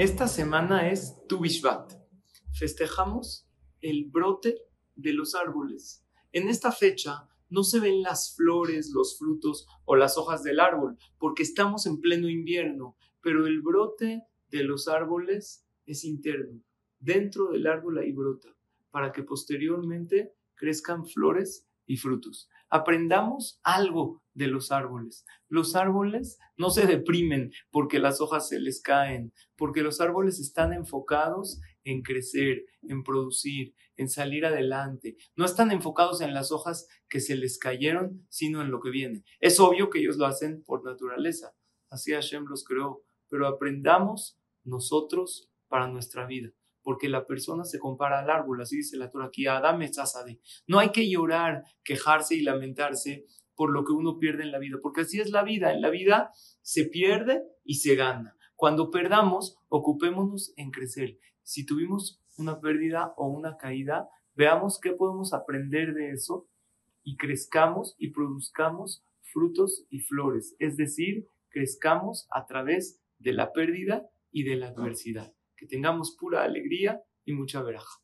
Esta semana es Tu Festejamos el brote de los árboles. En esta fecha no se ven las flores, los frutos o las hojas del árbol, porque estamos en pleno invierno, pero el brote de los árboles es interno. Dentro del árbol hay brota, para que posteriormente crezcan flores y frutos. Aprendamos algo de los árboles. Los árboles no se deprimen porque las hojas se les caen, porque los árboles están enfocados en crecer, en producir, en salir adelante. No están enfocados en las hojas que se les cayeron, sino en lo que viene. Es obvio que ellos lo hacen por naturaleza. Así Hashem los creó. Pero aprendamos nosotros para nuestra vida porque la persona se compara al árbol, así dice la Torah aquí, Adam No hay que llorar, quejarse y lamentarse por lo que uno pierde en la vida, porque así es la vida, en la vida se pierde y se gana. Cuando perdamos, ocupémonos en crecer. Si tuvimos una pérdida o una caída, veamos qué podemos aprender de eso y crezcamos y produzcamos frutos y flores, es decir, crezcamos a través de la pérdida y de la adversidad que tengamos pura alegría y mucha veraja.